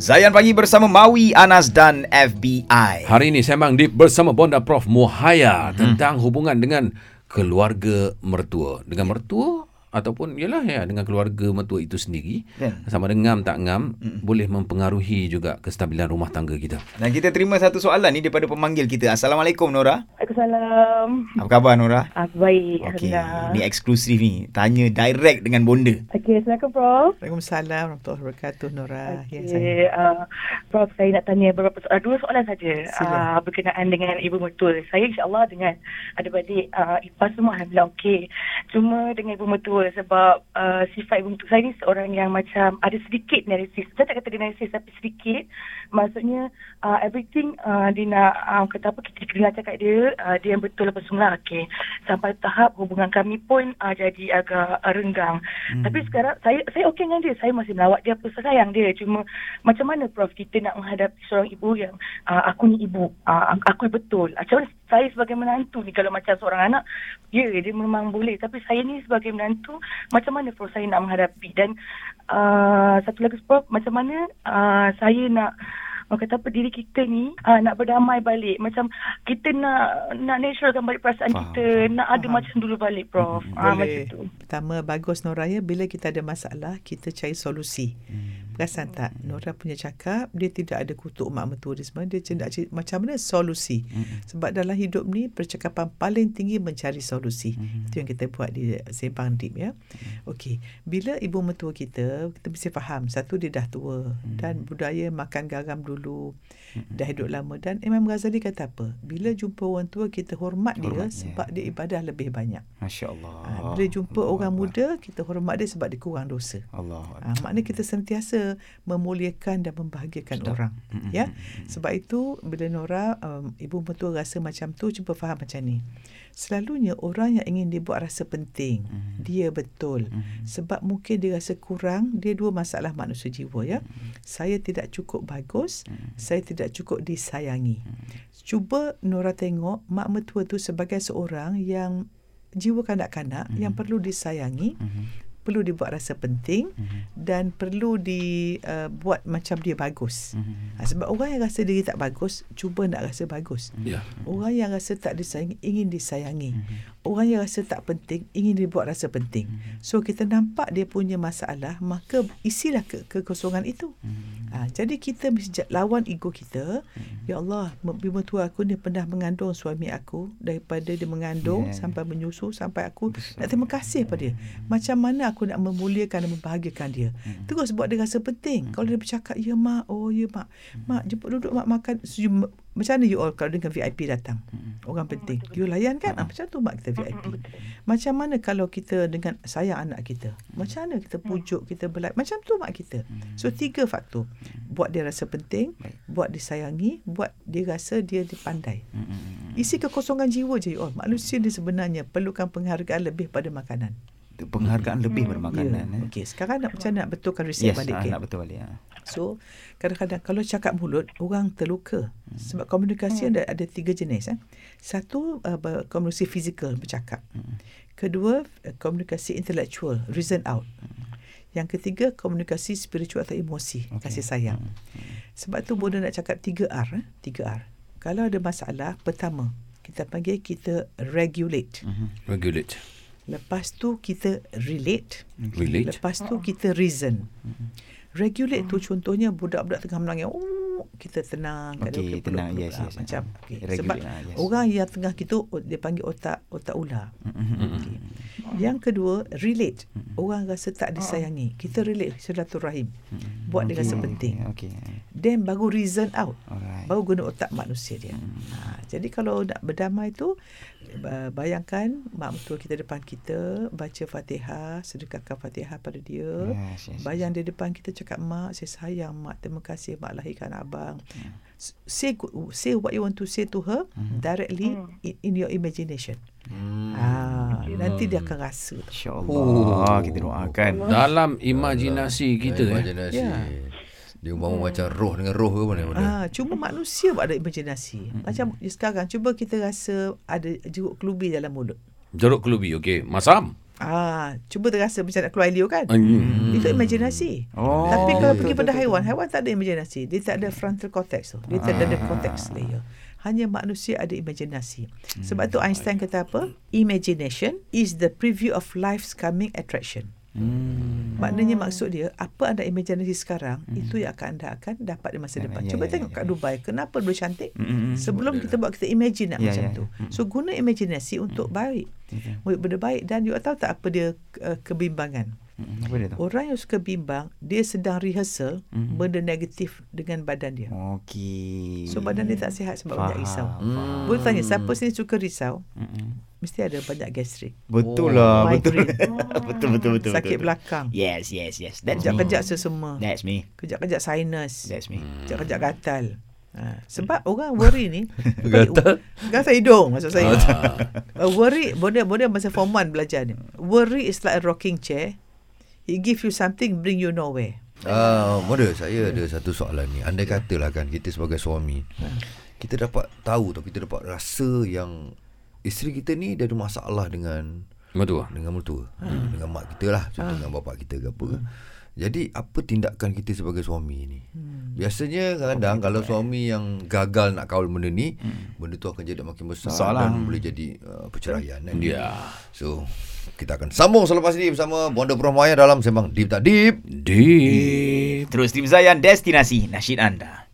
Zayan Pagi bersama Mawi, Anas dan FBI. Hari ini sembang deep bersama Bonda Prof Muhaya hmm. tentang hubungan dengan keluarga mertua. Dengan mertua ataupun yalah ya dengan keluarga mertua itu sendiri Kan? sama dengan ngam tak ngam mm. boleh mempengaruhi juga kestabilan rumah tangga kita. Dan kita terima satu soalan ni daripada pemanggil kita. Assalamualaikum Nora. Waalaikumsalam. Apa khabar Nora? Ah, baik. Okey, Alhamdulillah. ni eksklusif ni. Tanya direct dengan bonda. Okey, Assalamualaikum Prof. Waalaikumsalam warahmatullahi wabarakatuh Nora. Ya saya. Uh, Prof saya nak tanya beberapa uh, dua soalan saja uh, berkenaan dengan ibu mertua. Saya insya-Allah dengan adik-beradik uh, ipar semua alhamdulillah okey. Cuma dengan ibu mertua sebab uh, sifat ibu mertua saya ni seorang yang macam ada sedikit narsis. Saya tak kata dia narsis tapi sedikit. Maksudnya uh, everything uh, dia nak uh, kata apa kita kena cakap dia uh, dia yang betul apa semua okey. Sampai tahap hubungan kami pun uh, jadi agak uh, renggang. Hmm. Tapi sekarang saya saya okey dengan dia. Saya masih melawat dia apa sayang dia. Cuma macam mana prof kita nak menghadapi seorang ibu yang uh, aku ni ibu, uh, aku betul. Macam mana saya sebagai menantu ni kalau macam seorang anak, ya dia memang boleh. Tapi saya ni sebagai menantu, macam mana prof saya nak menghadapi dan uh, satu lagi prof macam mana uh, saya nak Orang kata apa diri kita ni uh, nak berdamai balik macam kita nak nak naturalkan balik perasaan Faham, kita nak ada faham. macam dulu balik prof Mm, ah macam Boleh. tu Pertama bagus Nora ya bila kita ada masalah kita cari solusi. Hmm. Perasan tak Nora punya cakap dia tidak ada kutuk mak mertua dia semua dia cendak cari macam mana solusi. Hmm. Sebab dalam hidup ni percakapan paling tinggi mencari solusi. Hmm. Itu yang kita buat di sembang deep ya. Okey, bila ibu mertua kita kita mesti faham satu dia dah tua dan budaya makan garam dulu dah hidup lama dan Imam Ghazali kata apa? Bila jumpa orang tua kita hormat dia Hormat dia. sebab dia ibadah lebih banyak. Masya Allah. Ha, bila jumpa Allah orang muda kita hormat dia sebab dia kurang dosa. Allah. Ha, maknanya kita sentiasa memuliakan dan membahagiakan Sedap. orang. Mm-mm. Ya. Sebab itu bila Nora um, ibu mertua rasa macam tu cuba faham macam ni. Selalunya orang yang ingin dibuat rasa penting, Mhm. dia betul. Mhm. Sebab mungkin dia rasa kurang, dia dua masalah manusia jiwa ya. Saya tidak cukup bagus, Mhm. saya tidak cukup disayangi. Cuba Nora tengok mak mertua tu sebagai seorang yang jiwa kanak-kanak Mhm. yang perlu disayangi, Mhm. Perlu dibuat rasa penting Mhm. dan perlu dibuat macam dia bagus. Mhm. Ha, sebab orang yang rasa diri tak bagus, cuba nak rasa bagus. Ya. Orang yang rasa tak disayangi, ingin disayangi. Mhm. Orang yang rasa tak penting, ingin dibuat rasa penting. Mhm. So, kita nampak dia punya masalah, maka isilah ke- kekosongan itu. Mhm. Ha, jadi, kita mesti lawan ego kita. Mhm. Ya Allah, ibu mertua aku ni pernah mengandung suami aku. Daripada dia mengandung Ya. sampai menyusu, sampai aku Besar. nak terima kasih pada dia. Macam mana aku nak memuliakan dan membahagiakan dia. Terus buat dia rasa penting. Kalau dia bercakap, ya mak, oh ya mak. Mak, jemput duduk mak makan. So, macam mana you all kalau dengan VIP datang? Orang penting. You layan kan? Ah, macam tu mak kita VIP. Macam mana kalau kita dengan sayang anak kita? Macam mana kita pujuk, kita belai? Macam tu mak kita. So tiga faktor. Buat dia rasa penting, Baik. buat disayangi, buat dia rasa dia dipandai. Isi kekosongan jiwa je you all. Manusia ni sebenarnya perlukan penghargaan lebih pada makanan. Itu Penghargaan lebih bermakanan. Ya. eh. Okey, sekarang nak macam mana nak betulkan resep Yes, balik ah, ke? nak betul balik. ah. So, kadang-kadang kalau cakap mulut, orang terluka. Sebab komunikasi ada, ada tiga jenis. Eh. Satu, uh, komunikasi fizikal, bercakap. Kedua, uh, komunikasi intellectual, reason out. Yang ketiga, komunikasi spiritual atau emosi, Okey. kasih sayang. Sebab tu Buddha nak cakap 3R. Eh? 3R. Kalau ada masalah, pertama, kita panggil kita regulate. Mhm. Regulate. Lepas tu kita relate. Relate. Lepas tu kita reason. Regulate tu contohnya budak-budak tengah menangis. Oh, kita tenang. Okey, kita tenang. Yes, Ah, yes. Macam. ah. Okay. Regulate Sebab lah, yes. orang yang tengah kita oh, dia panggil otak otak ular. Mhm. Okay. Yang kedua, relate. Orang rasa tak disayangi. Kita relate silaturahim. Mhm. Buat dia rasa penting. Okey. Then baru reason out. Alright. Baru guna otak manusia dia. Hmm. Ha, jadi kalau nak berdamai tu bayangkan mak mertua kita depan kita baca Fatihah, sedekahkan Fatihah pada dia. Yes, yes, Bayang di depan kita cakap mak saya sayang mak terima kasih mak lahirkan abang. Hmm. Say good- say what you want to say to her Mhm. directly Hmm. in, in your imagination. Hmm. Ah, nanti dia akan rasa. InsyaAllah kita doakan. Dalam imajinasi kita eh. Imajinasi. Ya. Dia umpama macam roh dengan roh ke mana mana. Ah, cuma manusia buat ada imajinasi. Macam sekarang cuba kita rasa ada jeruk kelubi dalam mulut. Jeruk kelubi. Okey. Masam. Ah, cuba terasa macam nak keluar Leo kan? Hmm. Itu imajinasi. Oh. Tapi kalau betul, pergi pada betul, haiwan, haiwan tak ada imajinasi. Dia tak ada frontal cortex tu. Dia tak ada cortex layer. Hanya manusia ada imajinasi. Sebab tu Einstein kata apa? Imagination is the preview of life's coming attraction. Hmm. Maknanya maksud dia apa anda imajinasi sekarang itu yang akan anda akan dapat di masa Ya, depan. ya, Cuba ya, tengok ya, kat Dubai, kenapa boleh cantik? Mm-mm. Sebelum kita buat kita imagine nak Ya, macam ya, tu. ya. So guna imajinasi untuk baik. Buat benda baik dan you tahu tak apa dia uh, kebimbangan? Mm, Apa dia tu? Orang yang suka bimbang, dia sedang rehearsal Mhm. benda negatif dengan badan dia. Okey. So badan dia tak sihat sebab banyak risau. Faham. Boleh tanya siapa sini suka risau? Mm-mm. Mesti ada banyak gastrik. Betul lah, betul. Migraine. betul betul betul. Sakit betul. belakang. Yes, yes, yes. That's me. Kejap-kejap sesama. That's me. Kejap-kejap sinus. That's me. Kejap-kejap gatal. Ha, sebab orang worry ni Gatal? Gatal hidung maksud saya uh, Worry Boleh-boleh masa form 1 belajar ni Worry is like a rocking chair It give you something Bring you nowhere Ah, Moda, saya ada satu soalan ni. Andai katalah kan kita sebagai suami, kita dapat tahu tau, kita dapat rasa yang isteri kita ni dia ada masalah dengan Betul. dengan mertua, dengan mak kita lah, contoh dengan bapak kita ke apa. Jadi apa tindakan kita sebagai suami ni? Biasanya kadang-kadang kalau suami yang gagal nak kawal benda ni, benda tu akan jadi makin besar Besar lah. dan boleh jadi uh, perceraian kan. Ya. So kita akan sambung selepas ini bersama Bonda Puramaya dalam Sembang Deep Tak Deep. Deep. Terus Tim Zayan destinasi nasyid anda.